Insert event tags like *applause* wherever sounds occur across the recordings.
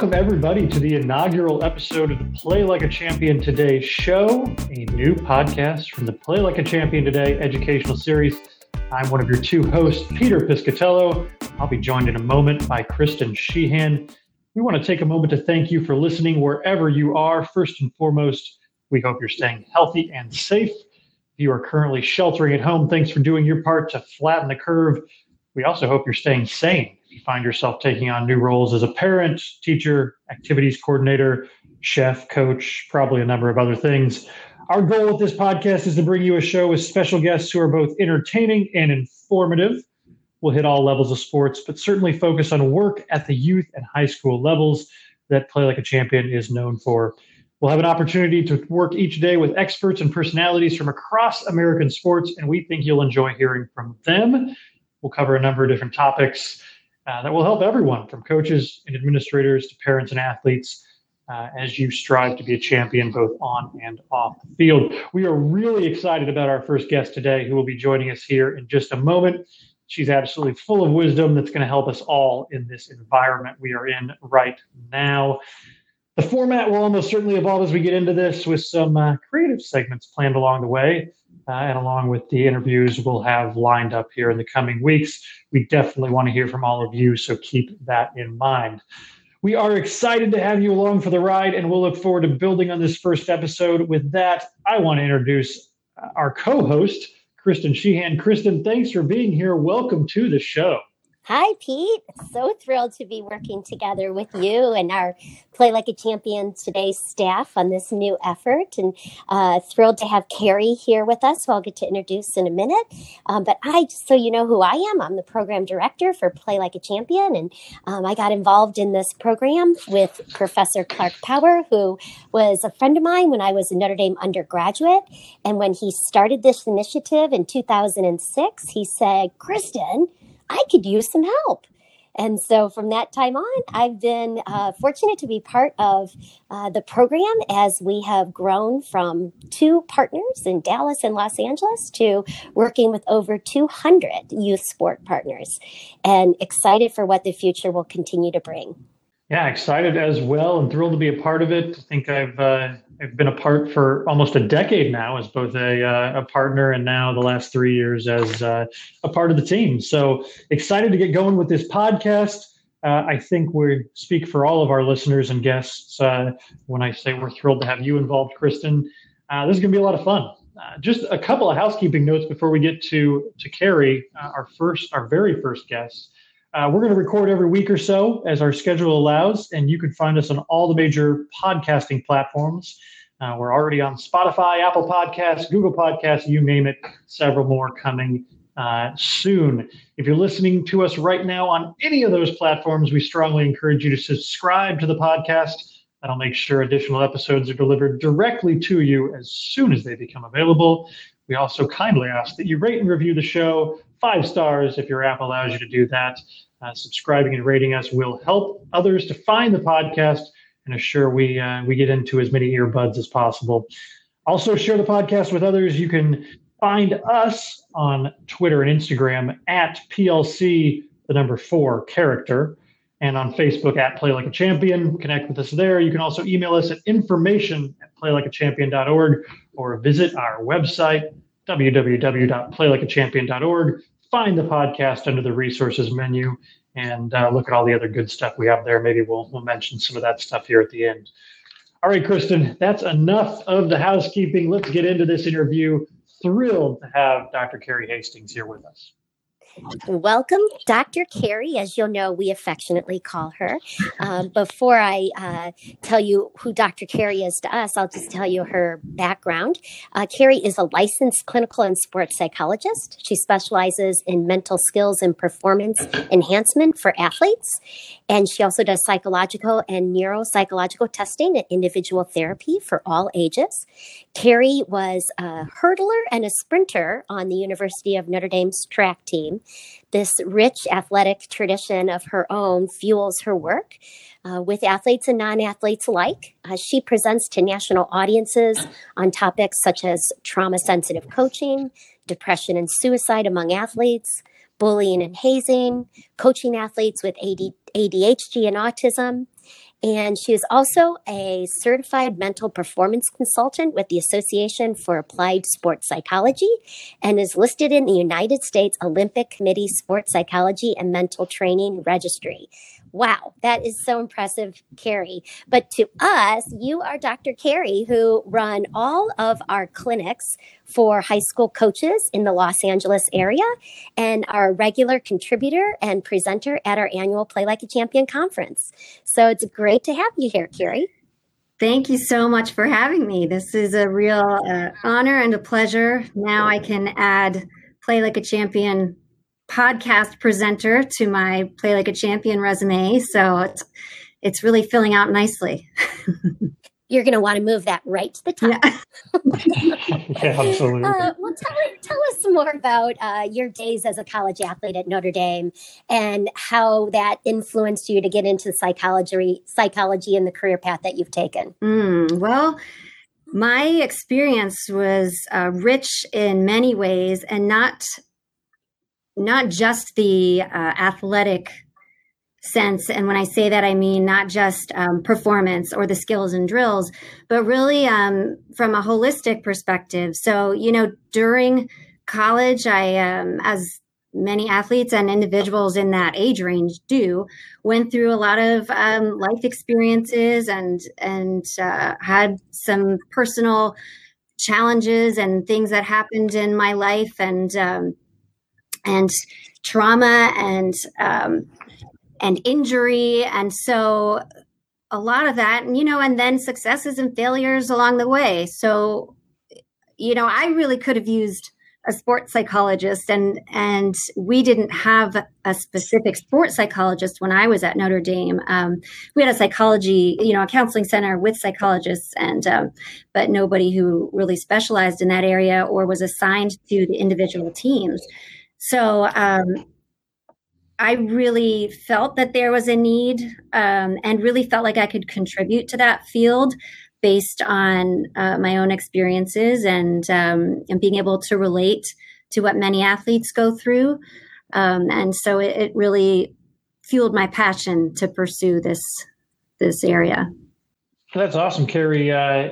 welcome everybody to the inaugural episode of the Play Like a Champion Today show, a new podcast from the Play Like a Champion Today educational series. I'm one of your two hosts, Peter Piscatello. I'll be joined in a moment by Kristen Sheehan. We want to take a moment to thank you for listening wherever you are. First and foremost, we hope you're staying healthy and safe. If you are currently sheltering at home, thanks for doing your part to flatten the curve. We also hope you're staying sane you find yourself taking on new roles as a parent, teacher, activities coordinator, chef, coach, probably a number of other things. Our goal with this podcast is to bring you a show with special guests who are both entertaining and informative. We'll hit all levels of sports, but certainly focus on work at the youth and high school levels that Play Like a Champion is known for. We'll have an opportunity to work each day with experts and personalities from across American sports, and we think you'll enjoy hearing from them. We'll cover a number of different topics uh, that will help everyone from coaches and administrators to parents and athletes uh, as you strive to be a champion both on and off the field. We are really excited about our first guest today who will be joining us here in just a moment. She's absolutely full of wisdom that's going to help us all in this environment we are in right now. The format will almost certainly evolve as we get into this with some uh, creative segments planned along the way uh, and along with the interviews we'll have lined up here in the coming weeks. We definitely want to hear from all of you, so keep that in mind. We are excited to have you along for the ride, and we'll look forward to building on this first episode. With that, I want to introduce our co host, Kristen Sheehan. Kristen, thanks for being here. Welcome to the show. Hi, Pete. So thrilled to be working together with you and our Play Like a Champion Today staff on this new effort. And uh, thrilled to have Carrie here with us, who I'll get to introduce in a minute. Um, but I, just so you know who I am, I'm the program director for Play Like a Champion. And um, I got involved in this program with Professor Clark Power, who was a friend of mine when I was a Notre Dame undergraduate. And when he started this initiative in 2006, he said, Kristen, I could use some help. And so from that time on, I've been uh, fortunate to be part of uh, the program as we have grown from two partners in Dallas and Los Angeles to working with over 200 youth sport partners and excited for what the future will continue to bring. Yeah, excited as well and thrilled to be a part of it. I think I've uh, I've been a part for almost a decade now as both a, uh, a partner and now the last three years as uh, a part of the team. So excited to get going with this podcast. Uh, I think we speak for all of our listeners and guests uh, when I say we're thrilled to have you involved, Kristen. Uh, this is going to be a lot of fun. Just a couple of housekeeping notes before we get to to Carrie, our first, our very first guest. Uh, we're going to record every week or so as our schedule allows, and you can find us on all the major podcasting platforms. Uh, we're already on Spotify, Apple Podcasts, Google Podcasts, you name it, several more coming uh, soon. If you're listening to us right now on any of those platforms, we strongly encourage you to subscribe to the podcast. That'll make sure additional episodes are delivered directly to you as soon as they become available. We also kindly ask that you rate and review the show five stars if your app allows you to do that. Uh, subscribing and rating us will help others to find the podcast and assure we uh, we get into as many earbuds as possible. Also, share the podcast with others. You can find us on Twitter and Instagram at PLC the number four character, and on Facebook at Play Like a Champion. Connect with us there. You can also email us at information at playlikeachampion.org or visit our website www.playlikeachampion.org find the podcast under the resources menu and uh, look at all the other good stuff we have there. Maybe we'll, we'll mention some of that stuff here at the end. All right, Kristen, that's enough of the housekeeping. Let's get into this interview. Thrilled to have Dr. Carrie Hastings here with us. Welcome, Dr. Carrie, as you'll know, we affectionately call her. Um, before I uh, tell you who Dr. Carrie is to us, I'll just tell you her background. Uh, Carrie is a licensed clinical and sports psychologist. She specializes in mental skills and performance enhancement for athletes. And she also does psychological and neuropsychological testing and individual therapy for all ages. Carrie was a hurdler and a sprinter on the University of Notre Dame's track team. This rich athletic tradition of her own fuels her work uh, with athletes and non athletes alike. Uh, she presents to national audiences on topics such as trauma sensitive coaching, depression and suicide among athletes, bullying and hazing, coaching athletes with AD, ADHD and autism, And she is also a certified mental performance consultant with the Association for Applied Sports Psychology and is listed in the United States Olympic Committee Sports Psychology and Mental Training Registry. Wow, that is so impressive, Carrie. But to us, you are Dr. Carrie, who run all of our clinics for high school coaches in the Los Angeles area and are a regular contributor and presenter at our annual Play Like a Champion conference. So it's great to have you here, Carrie. Thank you so much for having me. This is a real uh, honor and a pleasure. Now I can add Play Like a Champion podcast presenter to my Play Like a Champion resume. So it's it's really filling out nicely. *laughs* You're going to want to move that right to the top. Yeah, *laughs* *laughs* yeah absolutely. Uh, well, tell, tell us more about uh, your days as a college athlete at Notre Dame and how that influenced you to get into psychology, psychology and the career path that you've taken. Mm, well, my experience was uh, rich in many ways and not not just the uh, athletic sense. And when I say that, I mean not just um, performance or the skills and drills, but really um, from a holistic perspective. So, you know, during college, I, um, as many athletes and individuals in that age range do, went through a lot of um, life experiences and and uh, had some personal challenges and things that happened in my life and um, and trauma and um, and injury. And so a lot of that and you know and then successes and failures along the way. So you know i really could have used a sports psychologist and and we didn't have a specific sports psychologist when i was at notre dame. Um, we had a psychology you know a counseling center with psychologists and um, but nobody who really specialized in that area or was assigned to the individual teams so um, I really felt that there was a need um, and really felt like I could contribute to that field based on uh, my own experiences and um, and being able to relate to what many athletes go through. Um, and so it, it, really fueled my passion to pursue this this area. That's awesome, Carrie. Uh,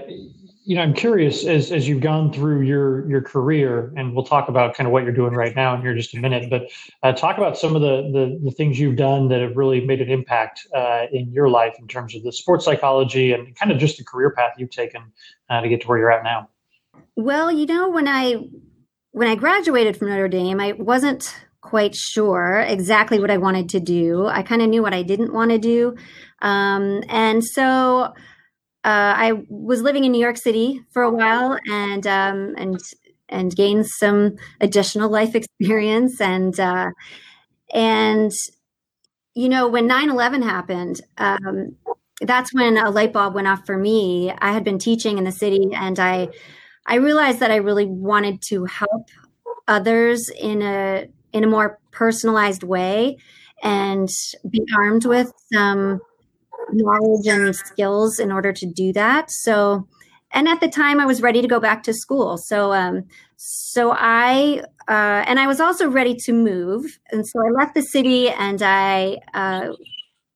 you know, I'm curious as as you've gone through your your career, and we'll talk about kind of what you're doing right now in here just a minute. But uh, talk about some of the, the, the things you've done that have really made an impact uh, in your life in terms of the sports psychology and kind of just the career path you've taken uh, to get to where you're at now. Well, you know, when I when I graduated from Notre Dame, I wasn't quite sure exactly what I wanted to do. I kind of knew what I didn't want to do, um, and so uh, I was living in New York City for a while and um, and and gained some additional life *laughs* experience and uh, and you know when 9-11 happened um, that's when a light bulb went off for me. I had been teaching in the city and i i realized that i really wanted to help others in a in a more personalized way and be armed with some knowledge and skills in order to do that. So, and at the time, I was ready to go back to school. So, um, so I uh, and I was also ready to move, and so I left the city and I uh,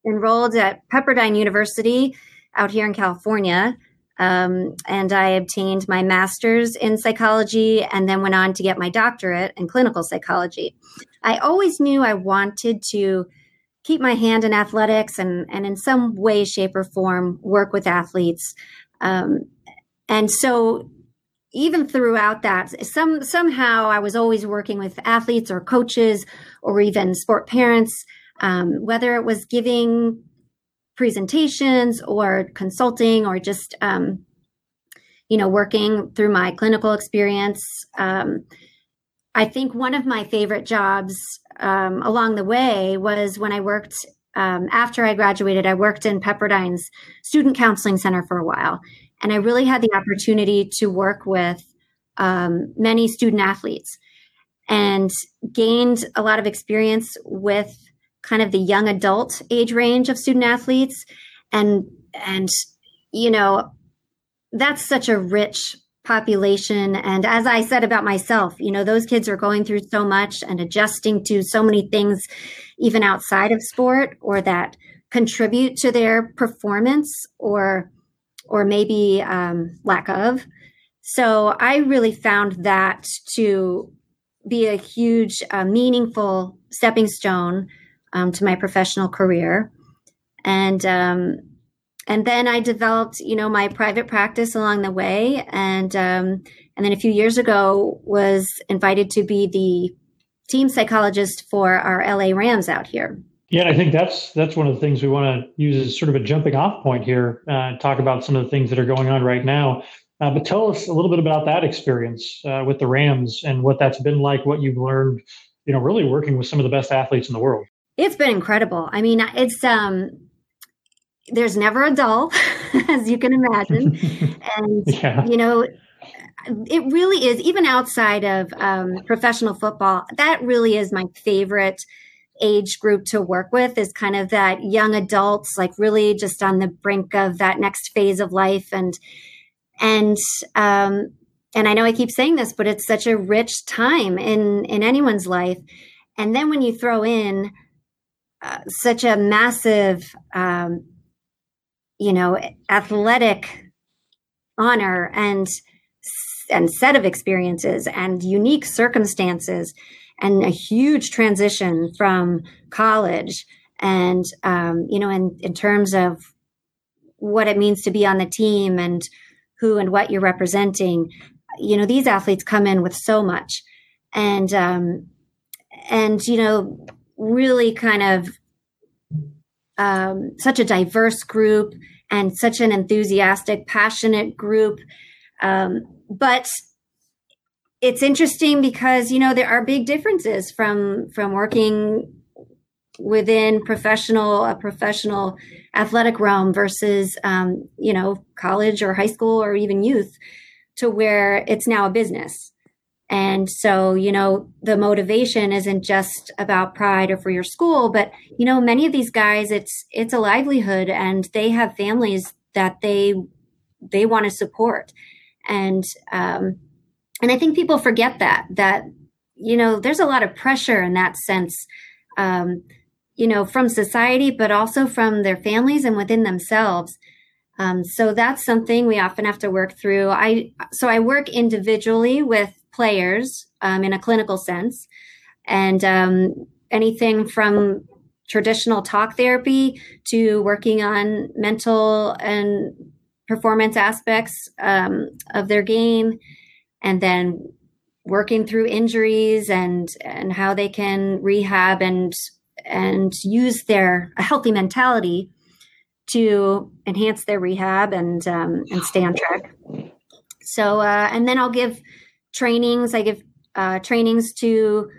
enrolled at Pepperdine University out here in California. Um, and I obtained my master's in psychology and then went on to get my doctorate in clinical psychology. I always knew I wanted to keep my hand in athletics and, and in some way, shape, or form work with athletes. Um, and so even throughout that, some somehow I was always working with athletes or coaches or even sport parents, um, whether it was giving presentations or consulting or just um, you know working through my clinical experience. Um, I think one of my favorite jobs um, along the way was when I worked um, after I graduated. I worked in Pepperdine's Student Counseling Center for a while, and I really had the opportunity to work with um, many student athletes and gained a lot of experience with kind of the young adult age range of student athletes and and you know that's such a rich population. And as I said about myself, you know, those kids are going through so much and adjusting to so many things, even outside of sport, or that contribute to their performance or or maybe um, lack of. So I really found that to be a huge, uh, meaningful stepping stone um, to my professional career, and um, and then I developed, you know, my private practice along the way, and um, and then a few years ago was invited to be the team psychologist for our LA Rams out here. Yeah, I think that's that's one of the things we want to use as sort of a jumping off point here. Uh, talk about some of the things that are going on right now. Uh, but tell us a little bit about that experience uh, with the Rams and what that's been like. What you've learned, you know, really working with some of the best athletes in the world. It's been incredible. I mean, it's um, there's never a dull, *laughs* as you can imagine, *laughs* and yeah. you know, it really is. Even outside of um, professional football, that really is my favorite age group to work with is kind of that young adults like really just on the brink of that next phase of life and and um and I know I keep saying this but it's such a rich time in in anyone's life and then when you throw in uh, such a massive um you know athletic honor and and set of experiences and unique circumstances and a huge transition from college and um, you know in, in terms of what it means to be on the team and who and what you're representing you know these athletes come in with so much. And um, and you know really kind of um, such a diverse group and such an enthusiastic passionate group. Um, but it's interesting because you know there are big differences from from working within professional a professional athletic realm versus um, you know college or high school or even youth to where it's now a business and so you know the motivation isn't just about pride or for your school but you know many of these guys it's it's a livelihood and they have families that they they want to support and um, and I think people forget that, that, you know, there's a lot of pressure in that sense, um, you know, from society, but also from their families and within themselves. Um, so that's something we often have to work through. I, so I work individually with players um, in a clinical sense and um, anything from traditional talk therapy to working on mental and performance aspects um, of their game and then working through injuries and and how they can rehab and and use their a healthy mentality to enhance their rehab and um, and stay on track. So uh, and then I'll give trainings. I give uh, trainings to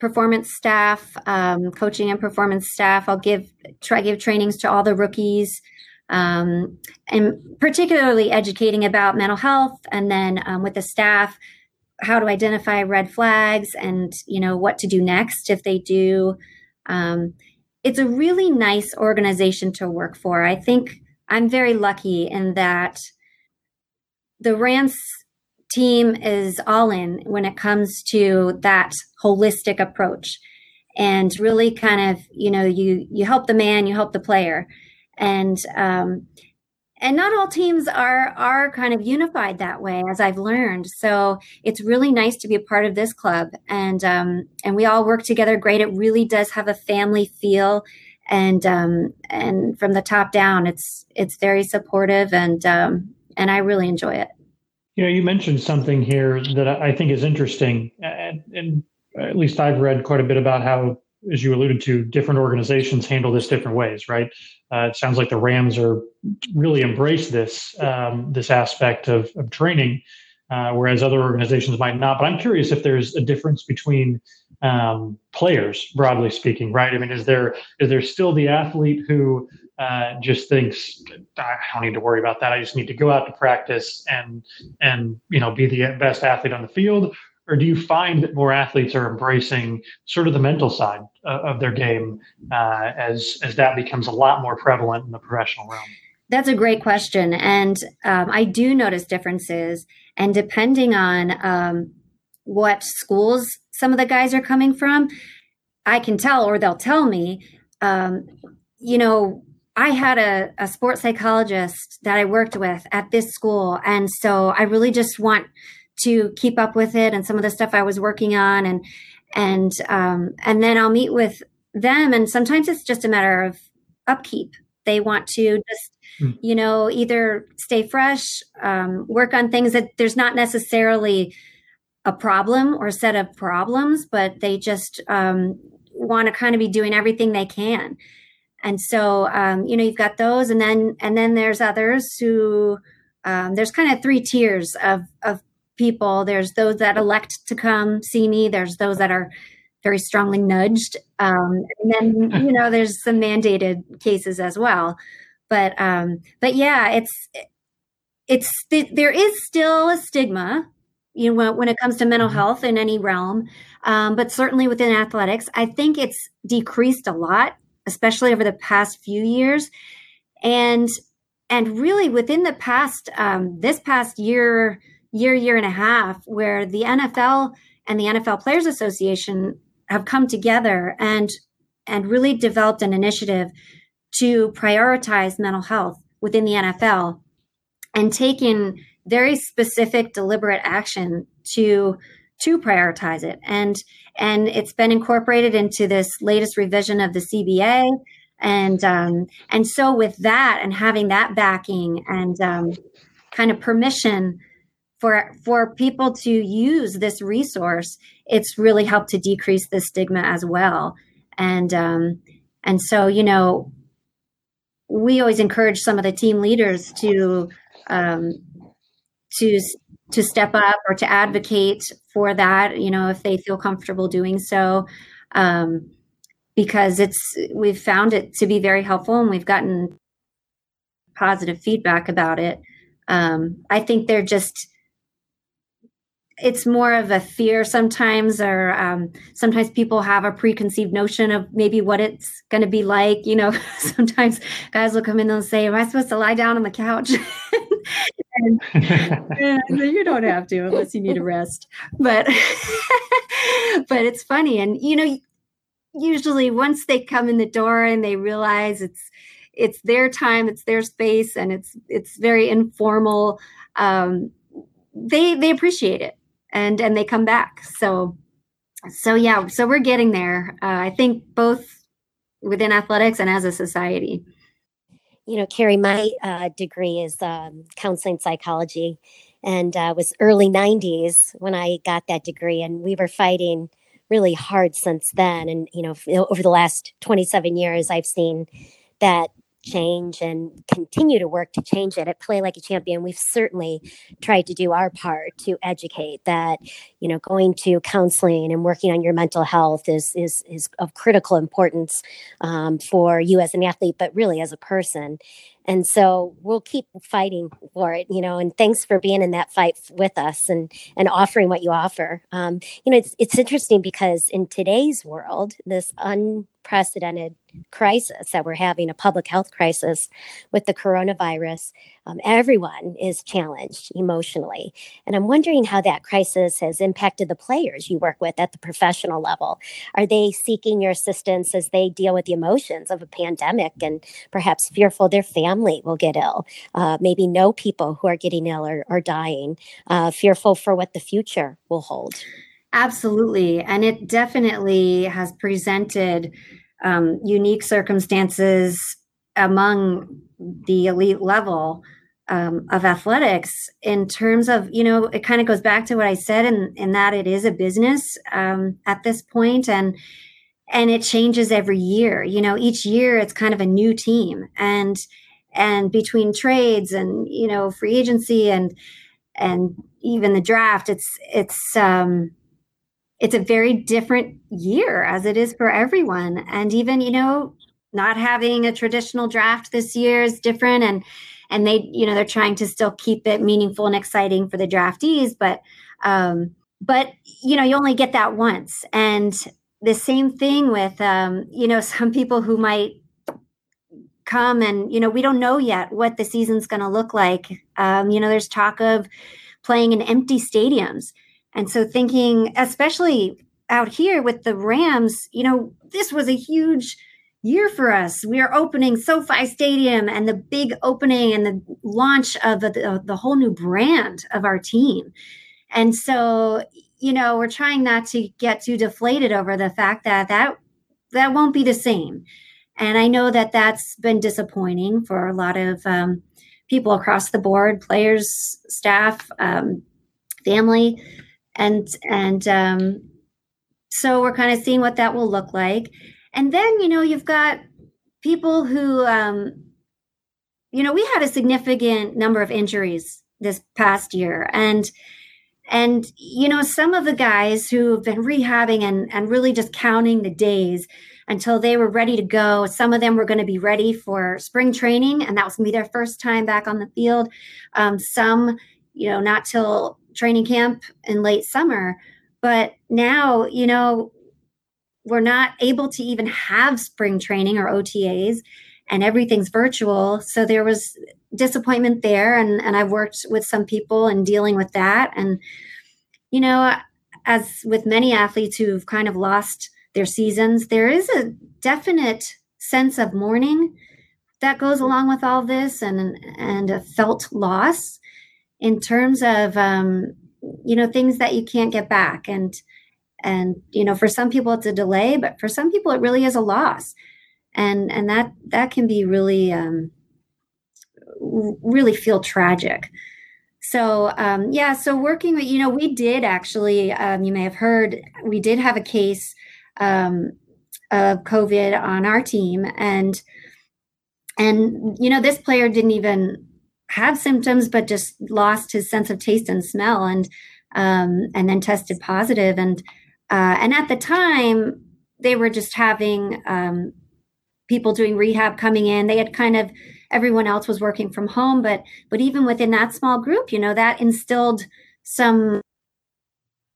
performance staff, um, coaching and performance staff. I'll give try give trainings to all the rookies um, and particularly educating about mental health and then um, with the staff how to identify red flags and you know what to do next if they do um, it's a really nice organization to work for i think i'm very lucky in that the rams team is all in when it comes to that holistic approach and really kind of you know you you help the man you help the player. And um, and not all teams are are kind of unified that way as i've learned. So it's really nice to be a part of this club. And um, and we all work together great. It really does have a family feel. And um, and from the top down it's it's very supportive and um, and i really enjoy it you know you mentioned something here that i think is interesting and, and at least i've read quite a bit about how as you alluded to, different organizations handle this different ways, right? Uh, it sounds like the Rams are really embrace this um, this aspect of, of training, uh, whereas other organizations might not. But I'm curious if there's a difference between um, players, broadly speaking, right? I mean, is there is there still the athlete who uh, just thinks I don't need to worry about that. I just need to go out to practice and and you know be the best athlete on the field, or do you find that more athletes are embracing sort of the mental side uh, of their game uh, as as that becomes a lot more prevalent in the professional realm? That's a great question, and um, I do notice differences. And depending on um, what schools some of the guys are coming from, I can tell, or they'll tell me. Um, you know, I had a, a sports psychologist that I worked with at this school. And so I really just want to keep up with it and some of the stuff I was working on and and um, and then I'll meet with them and sometimes it's just a matter of upkeep. They want to just mm. you know either stay fresh, um, work on things that there's not necessarily a problem or set of problems, but they just um, want to kind of be doing everything they can. And so, um, you know, you've got those, and then and then there's others who um, there's kind of three tiers of of people. There's those that elect to come see me. There's those that are very strongly nudged, um, and then you know there's some mandated cases as well. But um, but yeah, it's it's there is still a stigma you know when, it comes to mental mm-hmm. health in any realm um, but certainly within athletics i think it's decreased a lot especially over the past few years. And and really within the past um, this past year year year and a half where the nfl and the nfl players association have come together and and really developed an initiative to prioritize mental health within the nfl and taken very specific deliberate action to to prioritize it. And and it's been incorporated into this latest revision of the CBA and um, and so with that and having that backing and um, kind of permission for for people to use this resource it's really helped to decrease the stigma as well. And um, and so you know we always encourage some of the team leaders to um, to to step up or to advocate for that you know if they feel comfortable doing so. Um, because it's we've found it to be very helpful and we've gotten positive feedback about it. Um, i think they're just it's more of a fear sometimes or um, sometimes people have a preconceived notion of maybe what it's going to be like you know *laughs* sometimes guys will come in and say am i supposed to lie down on the couch *laughs* and, *laughs* and you don't have to unless you need a rest. But but it's funny, and you know, usually once they come in the door and they realize it's it's their time, it's their space, and it's it's very informal. Um, they they appreciate it, and and they come back. So so yeah, so we're getting there. Uh, I think both within athletics and as a society you know, Carrie, my uh, degree is um, counseling psychology, and uh, was early '90s when I got that degree, and we were fighting really hard since then. And you know, over the last 27 years, I've seen that change and continue to work to change it at play like a champion we've certainly tried to do our part to educate that you know going to counseling and working on your mental health is is is of critical importance um, for you as an athlete but really as a person. And so we'll keep fighting for it you know and thanks for being in that fight with us and and offering what you offer. Um, you know it's, it's interesting because in today's world this unprecedented crisis that we're having a public health crisis with the coronavirus um, everyone is challenged emotionally. And i'm wondering how that crisis has impacted the players you work with at the professional level. Are they seeking your assistance as they deal with the emotions of a pandemic and perhaps fearful their family will get ill? Uh, maybe know people who are getting ill or, or dying uh, fearful for what the future will hold. Absolutely. And it definitely has presented um, unique circumstances among the elite level um, of athletics in terms of you know it kind of goes back to what i said in, in that it is a business um, at this point and and it changes every year. You know each year it's kind of a new team and and between trades and you know free agency and and even the draft it's it's um it's a very different year as it is for everyone. And even you know not having a traditional draft this year is different. And and they you know they're trying to still keep it meaningful and exciting for the draftees. But um but you know you only get that once. And the same thing with um you know *laughs* some people who might come and you know we don't know yet what the season's going to look like. Um you know there's talk of playing in empty stadiums and so thinking, especially out here with the Rams, you know, this was a huge year for us. We are opening SoFi Stadium and the big opening and the launch of the, the whole new brand of our team. And so, you know, we're trying not to get too deflated over the fact that that that won't be the same. And I know that that's been disappointing for a lot of um, people across the board, players, staff, um, family, and and um, so we're kind of seeing what that will look like. And then, you know, you've got people who, um, you know, we had a significant number of injuries this past year. And, and, you know, some of the guys who have been rehabbing and, and really just counting the days until they were ready to go. Some of them were going to be ready for spring training, and that was going to be their first time back on the field. Um, some, you know, not till training camp in late summer. But now, you know, we're not able to even have spring training or OTAs and everything's virtual. So there was disappointment there. And, and I've worked with some people and dealing with that. And, you know, as with many athletes who've kind of lost their seasons, there is a definite sense of mourning that goes along with all this and, and a felt loss in terms of, um, you know, things that you can't get back. And, and you know for some people it's a delay but for some people it really is a loss and and that that can be really um really feel tragic so um yeah so working with you know we did actually um you may have heard we did have a case um of covid on our team and and you know this player didn't even have symptoms but just lost his sense of taste and smell and um and then tested positive and uh, and at the time, they were just having um, people doing rehab coming in. They had kind of everyone else was working from home, but but even within that small group, you know, that instilled some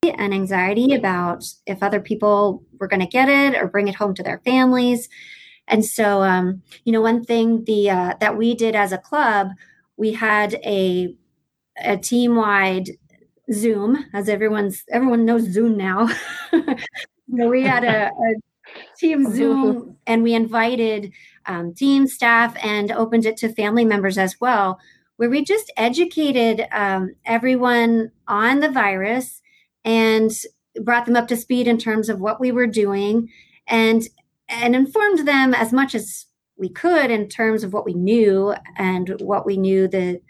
and anxiety about if other people were going to get it or bring it home to their families. And so, um, you know, one thing the uh, that we did as a club, we had a a team wide Zoom, as everyone's everyone knows Zoom now. *laughs* we had a, a team Zoom, *laughs* and we invited um, team staff and opened it to family members as well, where we just educated um, everyone on the virus and brought them up to speed in terms of what we were doing and and informed them as much as we could in terms of what we knew and what we knew the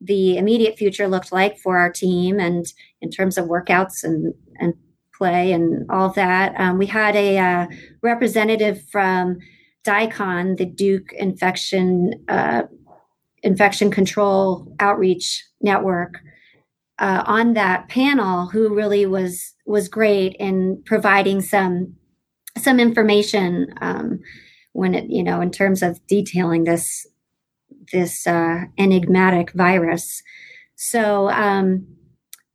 the immediate future looked like for our team and in terms of workouts and, and play and all that. Um, we had a uh, representative from DICON, the Duke Infection uh, Infection Control Outreach Network, uh, on that panel, who really was was great in providing some some information um, when it you know in terms of detailing this this uh, enigmatic virus. So, um,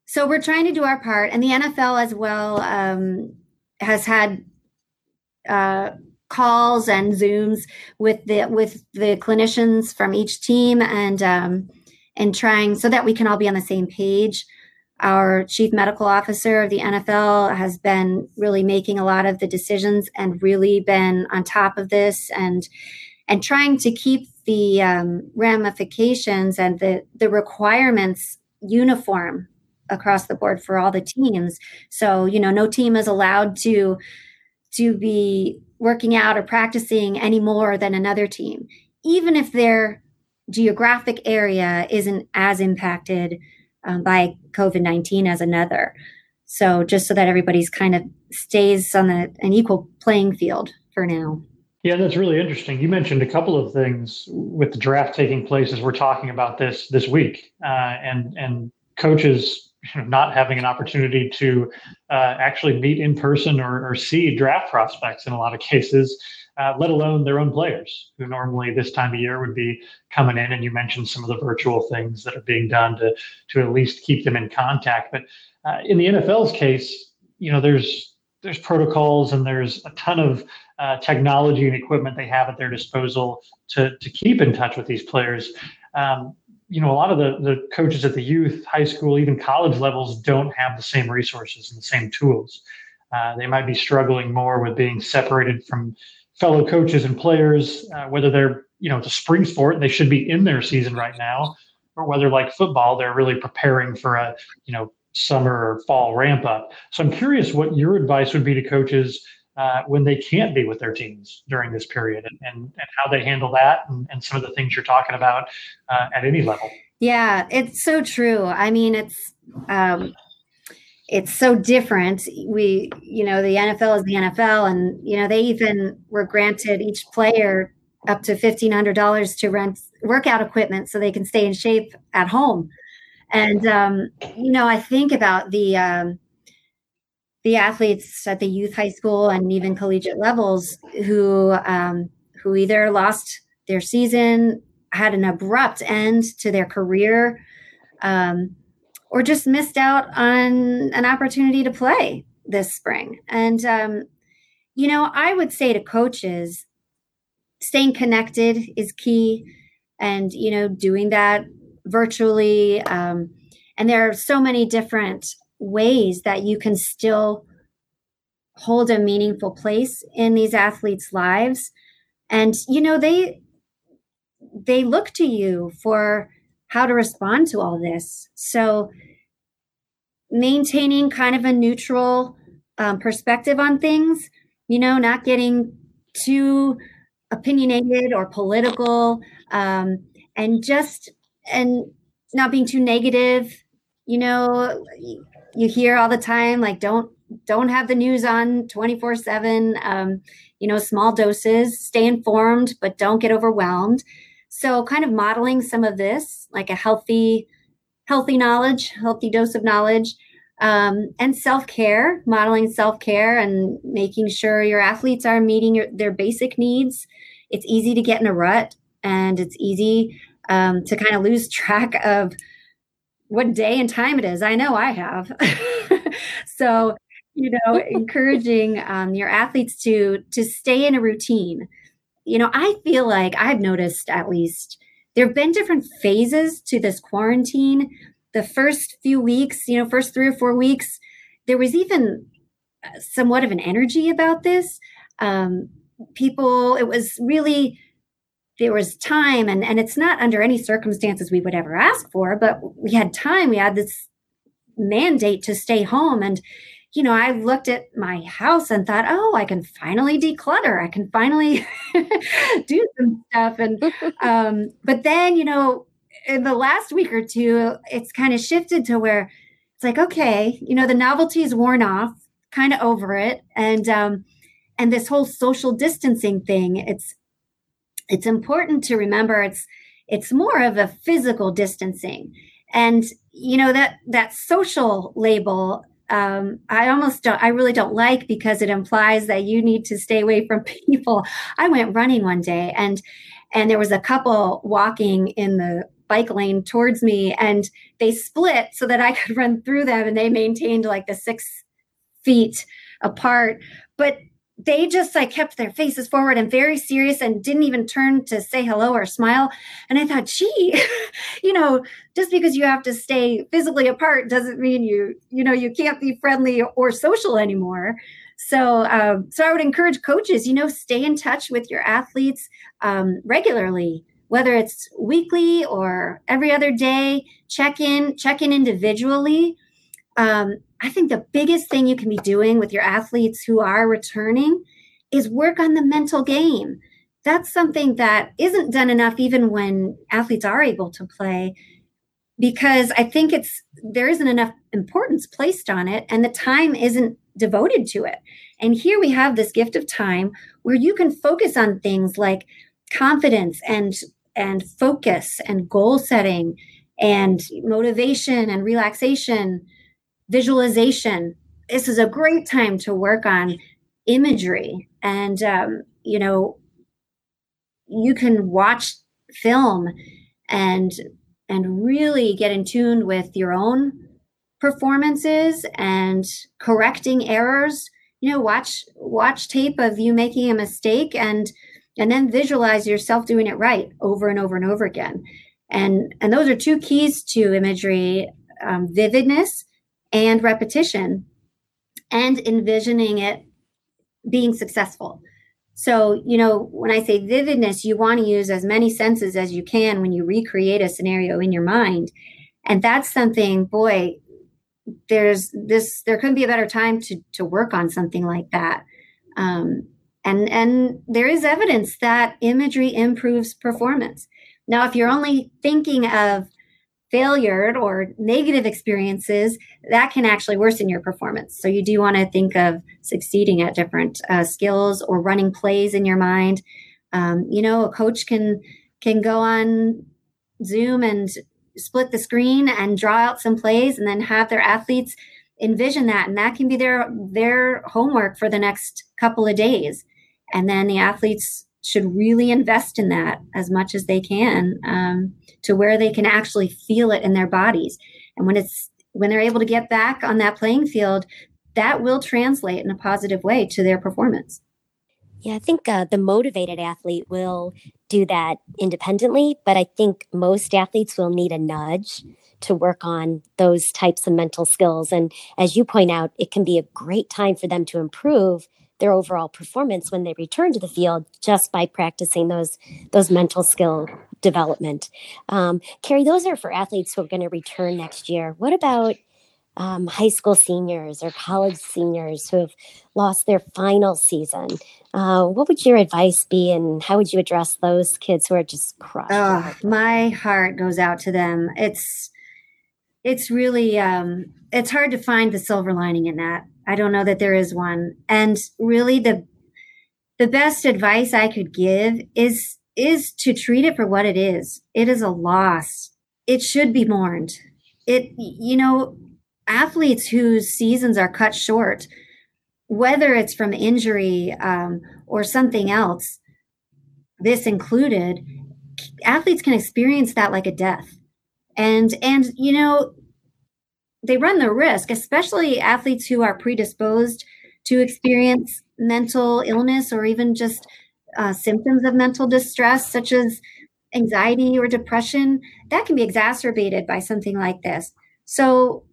so we're trying to do our part, and the NFL as well um, has had uh, calls and zooms with the with the clinicians from each team, and um, and trying so that we can all be on the same page. Our chief medical officer of the NFL has been really making a lot of the decisions and really been on top of this and and trying to keep the um, ramifications and the, the requirements uniform across the board for all the teams. So, you know, no team is allowed to to be working out or practicing any more than another team, even if their geographic area isn't as impacted um, by COVID 19 as another. So, just so that everybody's kind of stays on the, an equal playing field for now. Yeah, that's really interesting. You mentioned a couple of things with the draft taking place as we're talking about this this week, uh, and and coaches *laughs* not having an opportunity to uh, actually meet in person or, or, see draft prospects in a lot of cases, uh, let alone their own players who normally this time of year would be coming in. And you mentioned some of the virtual things that are being done to to at least keep them in contact. But uh, in the NFL's case, you know, there's there's protocols and there's a ton of uh, technology and equipment they have at their disposal to to keep in touch with these players. Um, you know, a lot of the the coaches at the youth, high school, even college levels don't have the same resources and the same tools. Uh, they might be struggling more with being separated from fellow coaches and players, uh, whether they're you know it's a spring sport and they should be in their season right now, or whether like football they're really preparing for a you know summer or fall ramp up. So I'm curious what your advice would be to coaches uh, when they can't be with their teams during this period and, and, and how they handle that and, and, some of the things you're talking about uh, at any level. Yeah, it's so true. I mean, it's um, it's so different. We, you know, the NFL is the NFL, and you know they even were granted each player up to fifteen hundred dollars to rent workout equipment so they can stay in shape at home. And um, you know, I think about the um, the athletes at the youth high school and even collegiate levels who um, who either lost their season, had an abrupt end to their career, um, or just missed out on an opportunity to play this spring. And um, you know, I would say to coaches, staying connected is key, and you know, doing that virtually. Um, and there are so many different ways that you can still hold a meaningful place in these athletes' lives. And you know, they they look to you for how to respond to all this. So maintaining kind of a neutral um, perspective on things, you know, not getting too opinionated or political, um, and just and not being too negative you know you hear all the time like don't don't have the news on 24 7 um, you know small doses stay informed but don't get overwhelmed so kind of modeling some of this like a healthy healthy knowledge healthy dose of knowledge um, and self-care modeling self-care and making sure your athletes are meeting your, their basic needs it's easy to get in a rut and it's easy um, to kind of lose *laughs* track of what day and time it is. I know I have. *laughs* so, you know, *laughs* encouraging um, your athletes to to stay in a routine. You know, I feel like I've noticed at least there have been different phases to this quarantine. The first few weeks, you know, first three or four weeks, there was even uh, somewhat of an energy about this. Um, people, it was really there was time and and it's not under any circumstances we would ever ask for but we had time we had this mandate to stay home and you know i looked at my house and thought oh i can finally declutter. I can finally *laughs* do some stuff. And *laughs* um but then you know in the last week or two it's kind of shifted to where it's like okay you know the novelty is worn off kind of over it. And um and this whole social distancing thing it's it's important to remember it's it's more of a physical distancing. And you know that that social label um, i almost don't i really don't like because it implies that you need to stay away from *laughs* people. I went running one day and and there was a couple walking in the bike lane towards me and they split so that i *laughs* could run through them and they maintained like the six feet apart. But they just like kept their faces forward and very serious and didn't even turn to say hello or smile. And I thought, gee, *laughs* you know, just because you have to stay physically apart doesn't mean you, you know, you can't be friendly or social anymore. So, um, so I would encourage coaches, you know, stay in touch with your athletes um, regularly, whether it's weekly or every other day. Check in, check in individually. Um, I think the biggest thing you can be doing with your athletes who are returning is work on the mental game. That's something that isn't done enough even when athletes are able to play because I think it's there isn't enough importance placed on it and the time isn't devoted to it. And here we have this gift of time where you can focus on things like confidence and and focus and goal setting and motivation and relaxation visualization. This is a great time to work on imagery. And, um, you know, you can watch film and and really get in tune with your own performances and correcting errors you know watch watch tape of you making a mistake and and then visualize yourself doing it right over and over and over again and and those are two keys to imagery um, vividness and repetition and envisioning it being successful. So, you know, when I say vividness, you want to use as many senses as you can when you recreate a scenario in your mind. And that's something, boy, there's this, there couldn't be a better time to, to work on something like that. Um, and, and there is evidence that imagery improves performance. Now, if you're only thinking of failure or negative experiences, that can actually worsen your performance. So you do want to think of succeeding at different uh, skills or running plays in your mind. Um, you know, a coach can can go on Zoom and split the screen and draw out some plays, and then have their athletes envision that, and that can be their their homework for the next couple of days. And then the athletes should really invest in that as much as they can um, to where they can actually feel it in their bodies. And when it's when they're able to get back on that playing field, that will translate in a positive way to their performance. Yeah, I think uh, the motivated athlete will do that independently, but I think most athletes will need a nudge to work on those types of mental skills. And as you point out, it can be a great time for them to improve their overall performance when they return to the field just by practicing those those mental skill development. Um, Carrie, those are for athletes who are going to return next year. What about um, high school seniors or college seniors who have lost their final season? Uh, what would your advice be, and how would you address those kids who are just crushed? Oh, my heart goes out to them. It's it's really um, it's hard to find the silver lining in that. I don't know that there is one. And really the the best advice I could give is is to treat it for what it is. It is a loss. It should be mourned. It you know, athletes whose seasons are cut short, whether it's from injury um, or something else, this included, athletes can experience that like a death. And and you know, they run the risk, especially athletes who are predisposed to experience mental illness or even just uh, symptoms of mental distress, such as anxiety or depression, that can be exacerbated by something like this. So,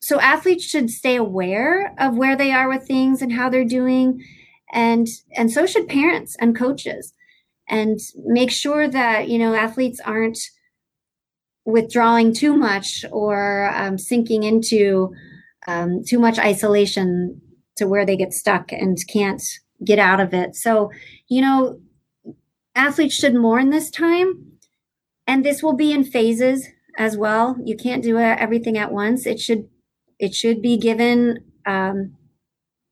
so athletes should stay aware of where they are with things and how they're doing, and and so should parents and coaches, and make sure that you know athletes aren't withdrawing too much or um, sinking into um, too much isolation to where they get stuck and can't get out of it. So, you know, athletes should mourn this time, and this will be in phases as well. You can't do everything at once. It should it should be given um,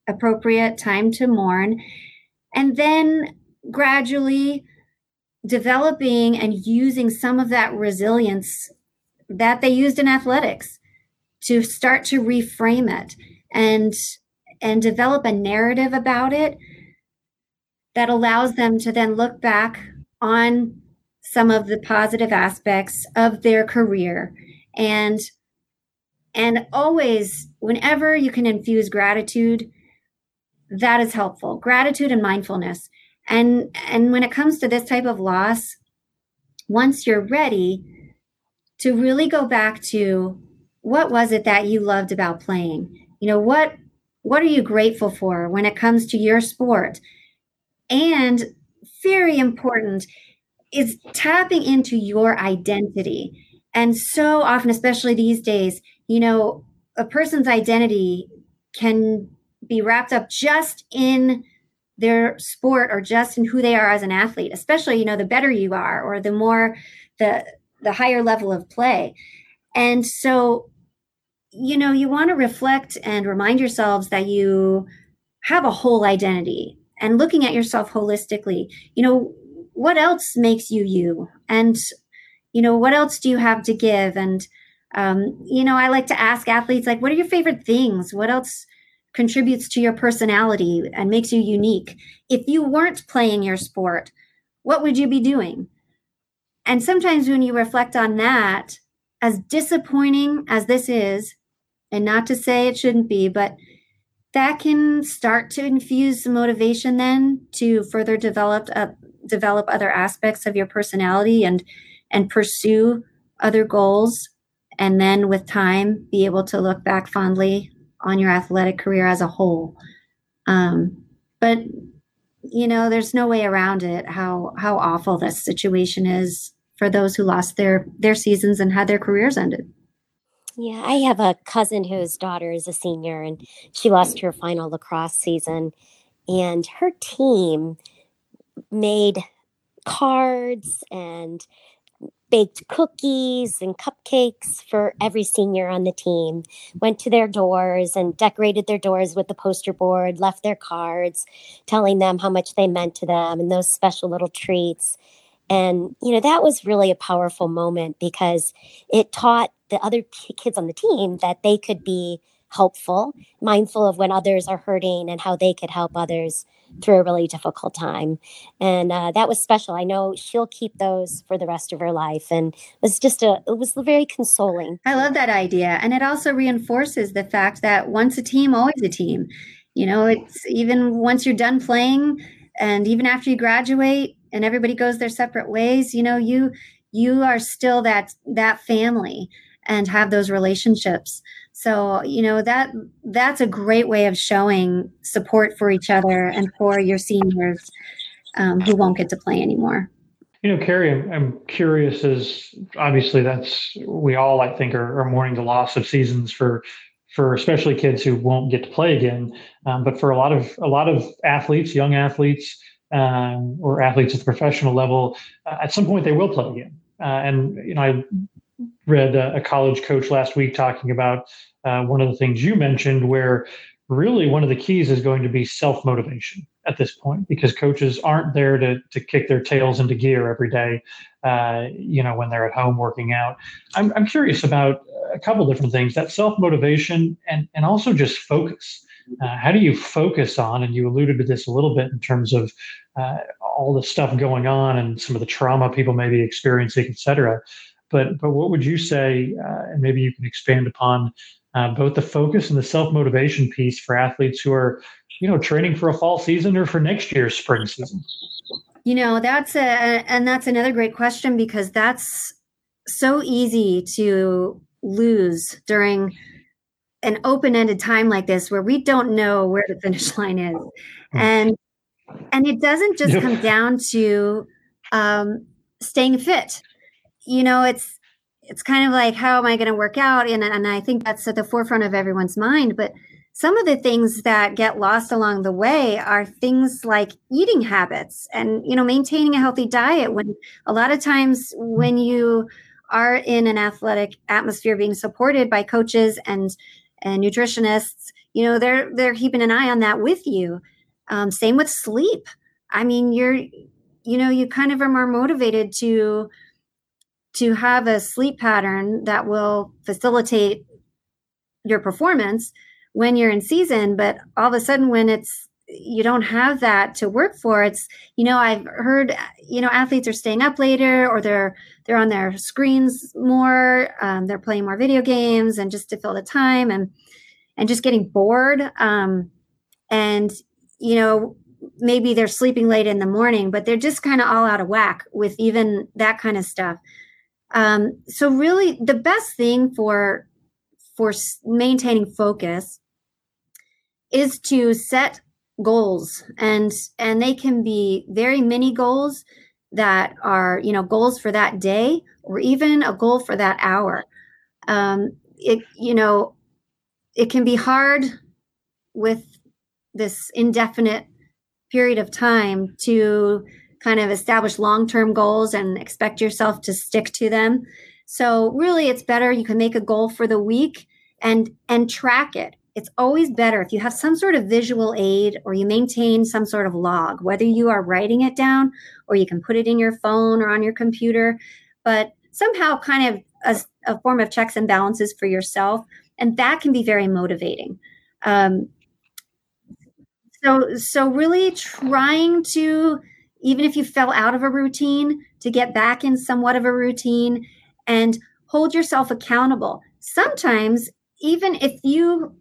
appropriate time to mourn, and then gradually developing and using some of that resilience that they used in athletics to start to reframe it and and develop a narrative about it that allows them to then look back on some of the positive aspects of their career. And and always whenever you can infuse gratitude that is helpful. Gratitude and mindfulness and and when it comes to this type of loss once you're ready to really go back to what was it that you loved about playing? You know what what are you grateful for when it comes to your sport? And very important is tapping into your identity. And so often especially these days you know a person's identity can be wrapped up just in their sport or just in who they are as an athlete especially you know the better you are or the more the the higher level of play. And so you know you want to reflect and remind yourselves that you have a whole identity and looking at yourself holistically you know what else makes you you? And you know what else do you have to give? And um, you know i like to ask athletes like what are your favorite things? What else contributes to your personality and makes you unique. If you weren't playing your sport, what would you be doing? And sometimes when you reflect on that, as disappointing as this is, and not to say it shouldn't be, but that can start to infuse some motivation then to further develop uh, develop other aspects of your personality and and pursue other goals and then with time be able to look back fondly on your athletic career as a whole. Um, but you know, there's no way around it. How how awful this situation is for those who lost their their seasons and had their careers ended. Yeah, I have a cousin whose daughter is a senior, and she lost her final lacrosse season, and her team made cards and baked cookies and cupcakes for every senior on the team, went to their doors and decorated their doors with the poster board, left their cards telling them how much they meant to them and those special little treats. And, you know, that was really a powerful moment because it taught the other kids on the team that they could be helpful, mindful of when others are hurting and how they could help others through a really difficult time. And uh, that was special. I know she'll keep those for the rest of her life. And it was just a, it was very consoling. I love that idea. And it also reinforces the fact that once a team, always a team. You know, it's even once you're done playing and even after you graduate and everybody goes their separate ways, you know, you, you are still that, that family and have those relationships. So, you know, that that's a great way of showing support for each other and for your seniors um, who won't get to play anymore. You know, Carrie, I'm, I'm, curious as obviously that's we all I think are, are, mourning the loss of seasons for for especially kids who won't get to play again. Um, but for a lot of a lot of athletes, young athletes, um, or athletes at the professional level, uh, at some point they will play again. Uh, and you know, I read a, a, college coach last week talking about uh, one of the things you mentioned, where really one of the keys is going to be self motivation at this point, because coaches aren't there to to kick their tails into gear every day, uh, you know, when they're at home working out. I'm I'm curious about a couple different things: that self motivation and and also just focus. Uh, how do you focus on? And you alluded to this a little bit in terms of uh, all the stuff going on and some of the trauma people may be experiencing, et cetera. But but what would you say? Uh, and maybe you can expand upon uh, both the focus and the self motivation piece for athletes who are, you know, training for a fall season or for next year's spring season. You know, that's a and that's another great question because that's so easy to lose during an open-ended time like this where we don't know where the finish *laughs* line is hmm. and and it doesn't just come down to um, staying fit you know, it's it's kind of like how am I going to work out? And and I think that's at the forefront of everyone's mind. But some of the things that get lost along the way are things like eating habits and you know maintaining a healthy diet. When a lot of times when you are in an athletic atmosphere being supported by coaches and and nutritionists, you know they're they're keeping an eye on that with you. Um, same with sleep. I mean, you're you know you kind of are more motivated to to have a sleep pattern that will facilitate your performance when you're in season but all of a sudden when it's you don't have that to work for it's you know i've heard you know athletes are staying up later or they're they're on their screens more um, they're playing more video games and just to fill the time and and just getting bored um, and you know maybe they're sleeping late in the morning but they're just kind of all out of whack with even that kind of stuff um, so really, the best thing for for maintaining focus is to set goals, and and they can be very mini goals that are you know goals for that day or even a goal for that hour. Um, it you know it can be hard with this indefinite period of time to kind of establish long term goals and expect yourself to stick to them. So really it's better you can make a goal for the week and and track it. It's always better if you have some sort of visual aid or you maintain some sort of log, whether you are writing it down or you can put it in your phone or on your computer, but somehow kind of a, a form of checks and balances for yourself. And that can be very motivating. Um, so, so really trying to even if you fell out of a routine, to get back in somewhat of a routine and hold yourself accountable. Sometimes, even if you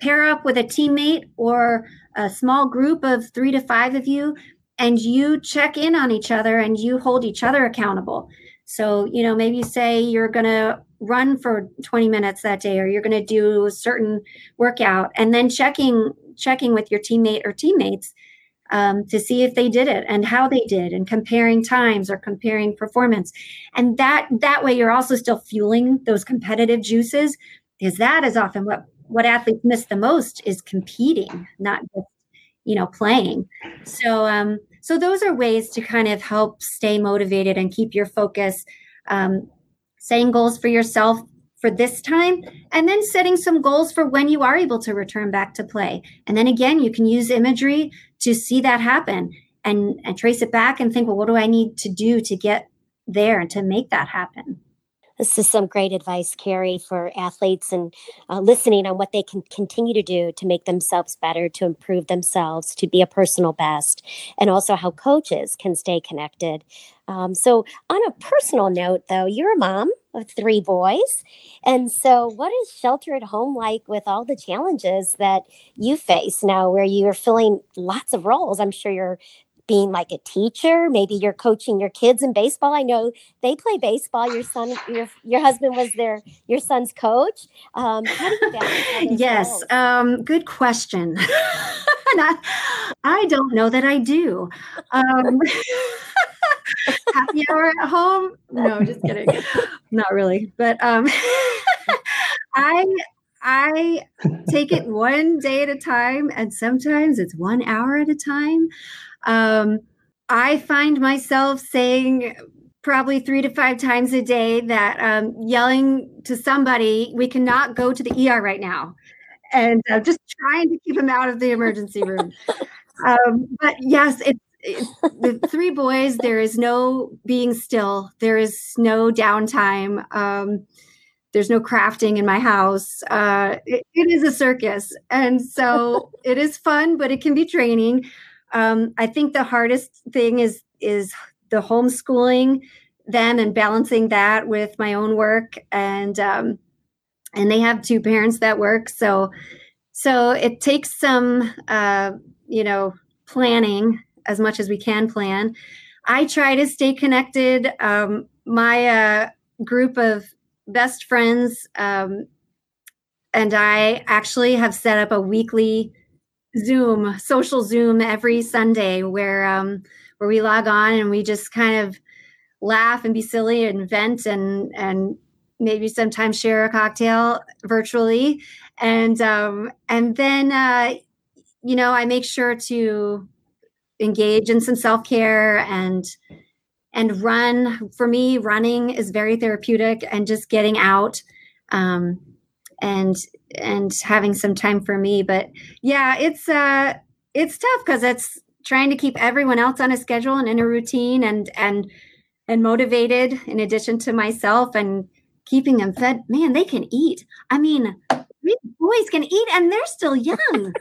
pair up with a teammate or a small group of three to five of you, and you check in on each other and you hold each other accountable. So, you know, maybe say you're going to run for 20 minutes that day or you're going to do a certain workout and then checking checking with your teammate or teammates um, to see if they did it and how they did and comparing times or comparing performance. And that that way you're also still fueling those competitive juices because that is often what what athletes miss the most is competing not just you know playing. So um so those are ways to kind of help stay motivated and keep your focus um, setting goals for yourself for this time and then setting some goals for when you are able to return back to play. And then again you can use imagery to see that happen and and trace it back and think well what do i need to do to get there and to make that happen? This is some great advice, Carrie, for athletes and uh, listening on what they can continue to do to make themselves better, to improve themselves, to be a personal best, and also how coaches can stay connected. Um, so, on a personal note, though, you're a mom of three boys. And so, what is shelter at home like with all the challenges that you face now, where you're filling lots of roles? I'm sure you're being like a teacher maybe you're coaching your kids in baseball. I know they play baseball. Your son your your husband was their your son's coach. Um, how do yes um, good question. *laughs* I, I, don't know that i do. Um, *laughs* *laughs* happy hour at home no just kidding *laughs* not really but um, *laughs* i I take it one day at a time, and sometimes it's one hour at a time. Um, I find myself saying probably three to five times a day that um, yelling to somebody, we cannot go to the ER right now. And uh, just trying to keep them out of the emergency room. um, but yes, it's, the three boys, there is no being still, there is no downtime. Um, there's no crafting in my house. Uh, it, it is a circus. And so *laughs* it is fun, but it can be draining. Um, I think the hardest thing is is the homeschooling them and balancing that with my own work and um, and they have two parents that work so so it takes some uh, you know planning as much as we can plan. I try to stay connected. Um, my uh, group of best friends um, and i actually have set up a weekly Zoom, social Zoom every Sunday where um, where we log on and we just kind of laugh and be silly and vent and and maybe sometimes share a cocktail virtually. And um, and then uh, you know I make sure to engage in some self care and and run. For me running is very therapeutic and just getting out um, and and having some time for me. But yeah it's uh it's tough because it's trying to keep everyone else on a schedule and in a routine and and and motivated in addition to myself and keeping them fed. Man they can eat. I mean boys can eat and they're still young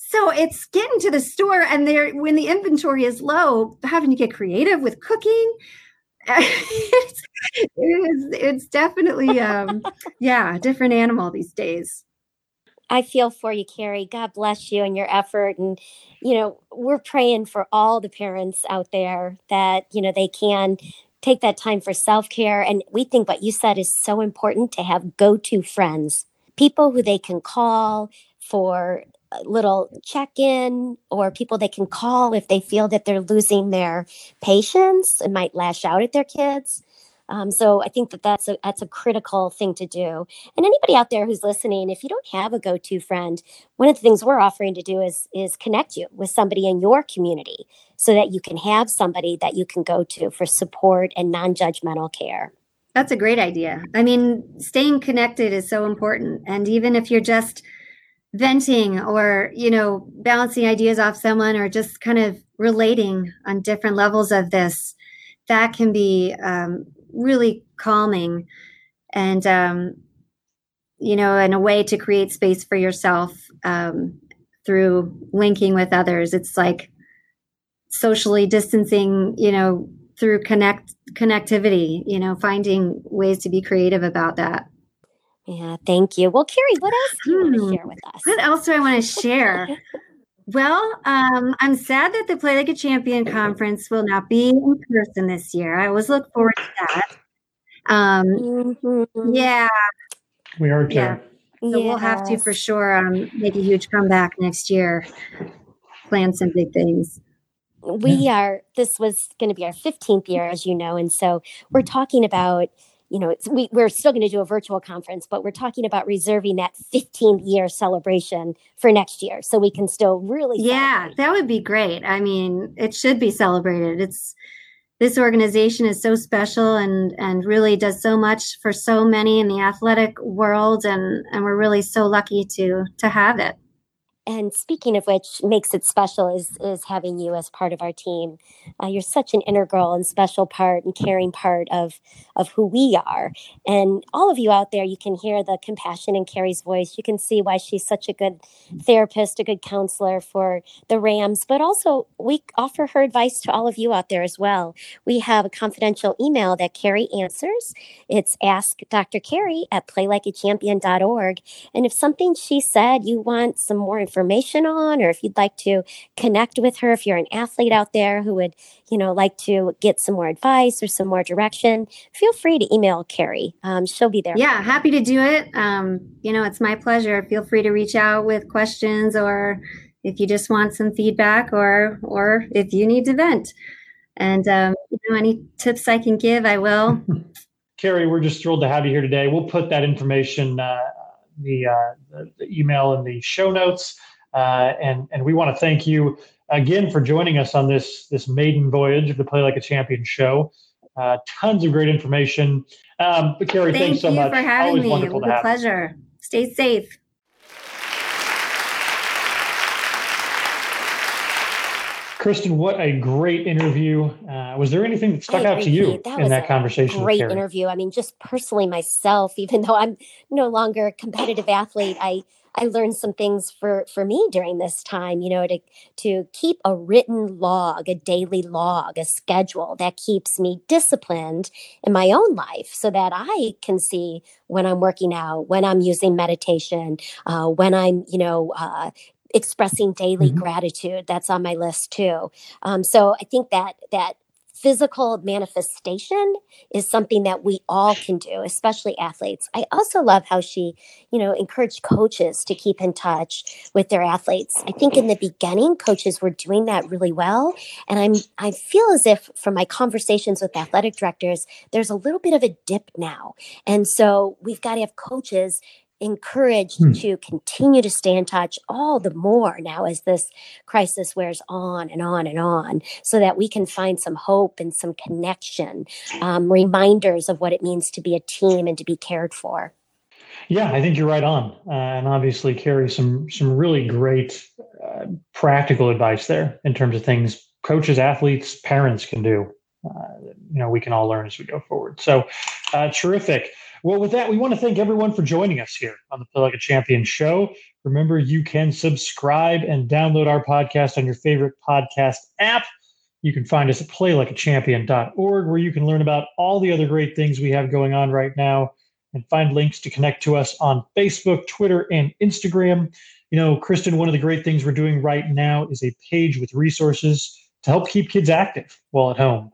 so it's getting to the store and they're when the inventory is low having to get creative with cooking *laughs* it's, it is, it's definitely um *laughs* yeah a different animal these days I feel for you, Carrie. God bless you and your effort. And, you know, we're praying for all the parents out there that, you know, they can take that time for self care. And we think what you said is so important to have go to friends, people who they can call for little check in or people they can call if they feel that they're losing their patience and might lash out at their kids. Um, so I think that that's a that's a critical thing to do. And anybody out there who's listening, if you don't have a go-to friend, one of the things we're offering to do is is connect you with somebody in your community so that you can have somebody that you can go to for support and non-judgmental care. That's a great idea. I mean, staying connected is so important. And even if you're just venting or, you know, bouncing ideas off someone or just kind of relating on different levels of this, that can be um, really calming and um, you know and a way to create space for yourself um, through linking with others. It's like socially distancing you know through connect connectivity you know finding ways to be creative about that yeah thank you well carrie what else do you hmm. want to share with us what else do i want to share *laughs* Well, um, I'm sad that the Play Like a Champion conference will not be in person this year. I always look forward to that. Um, mm-hmm. Yeah. We are too. Yeah. So yes. we'll have to for sure um, make a huge comeback next year. Plan some big things. we yeah. are, this was going to be our 15th year, as you know. And so we're talking about, you know, we, we're still going to do a virtual conference, but we're talking about reserving that 15th year celebration for next year. So we can still really. Yeah, celebrate. that would be great. I mean, it should be celebrated. It's, this organization is so special and and really does so much for so many in the athletic world and and we're really so lucky to to have it and speaking of which makes it special is is having you as part of our team. Uh, you're such an integral and special part and caring part of of who we are. And all of you out there you can hear the compassion in carrie's voice. You can see why she's such a good therapist a good counselor for the rams but also we offer her advice to all of you out there as well. We have a confidential email that carrie answers. It's ask dr carrie at playlikeachampion.org and if something she said you want some more information information on, or if you'd like to connect with her, if you're an athlete out there who would, you know, like to get some more advice or some more direction, feel free to email Carrie. Um, she'll be there. Yeah, happy to do it. Um, you know, it's my pleasure. Feel free to reach out with questions or if you just want some feedback or or if you need to vent. And um, you know, any tips I can give, I will. *laughs* Carrie, we're just thrilled to have you here today. We'll put that information uh, the, uh, the, the email in the show notes. Uh, and and we want to thank you again for joining us on this this maiden voyage of the Play Like a Champion show. Uh, tons of great information. Um, but Carrie, Thank thanks so much. for having Always me. Wonderful it was a pleasure. Stay safe. Kristen, what a great interview. Uh, was there anything that stuck out to you that in that conversation? Great interview. I mean, just personally myself, even though I'm no longer a competitive athlete, I I learned some things for for me during this time. You know, to to keep a written log, a daily log, a schedule that keeps me disciplined in my own life, so that I can see when I'm working out, when I'm using meditation, uh, when I'm you know uh, expressing daily mm-hmm. gratitude that's on my list too um, so i think that that physical manifestation is something that we all can do especially athletes. I also love how she you know encouraged coaches to keep in touch with their athletes. I think in the beginning coaches were doing that really well and i'm i feel as if from my conversations with athletic directors there's a little bit of a dip now. And so we've got to have coaches encouraged hmm. to continue to stay in touch all the more now as this crisis wears on and on and on so that we can find some hope and some connection um, reminders of what it means to be a team and to be cared for. Yeah i think you're right on uh, and obviously Carrie some some really great uh, practical advice there in terms of things coaches athletes parents can do uh, you know we can all learn as we go forward. So uh, terrific well, with that, we want to thank everyone for joining us here on the Play Like a Champion show. Remember, you can subscribe and download our podcast on your favorite podcast app. You can find us at playlikeachampion.org, where you can learn about all the other great things we have going on right now and find links to connect to us on Facebook, Twitter, and Instagram. You know, Kristen, one of the great things we're doing right now is a page with resources to help keep kids active while at home.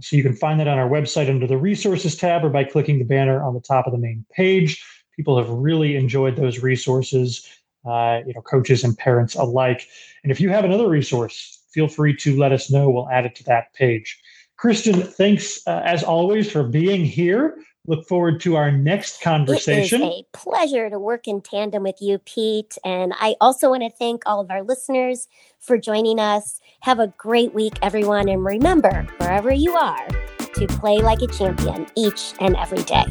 So you can find that on our website under the resources tab or by clicking the banner on the top of the main page. People have really enjoyed those resources, uh, you know, coaches and parents alike. And if you have another resource, feel free to let us know. We'll add it to that page. Kristen, thanks uh, as always for being here. Look forward to our next conversation. It is a pleasure to work in tandem with you, Pete. And I also want to thank all of our listeners for joining us. Have a great week, everyone. And remember, wherever you are, to play like a champion each and every day.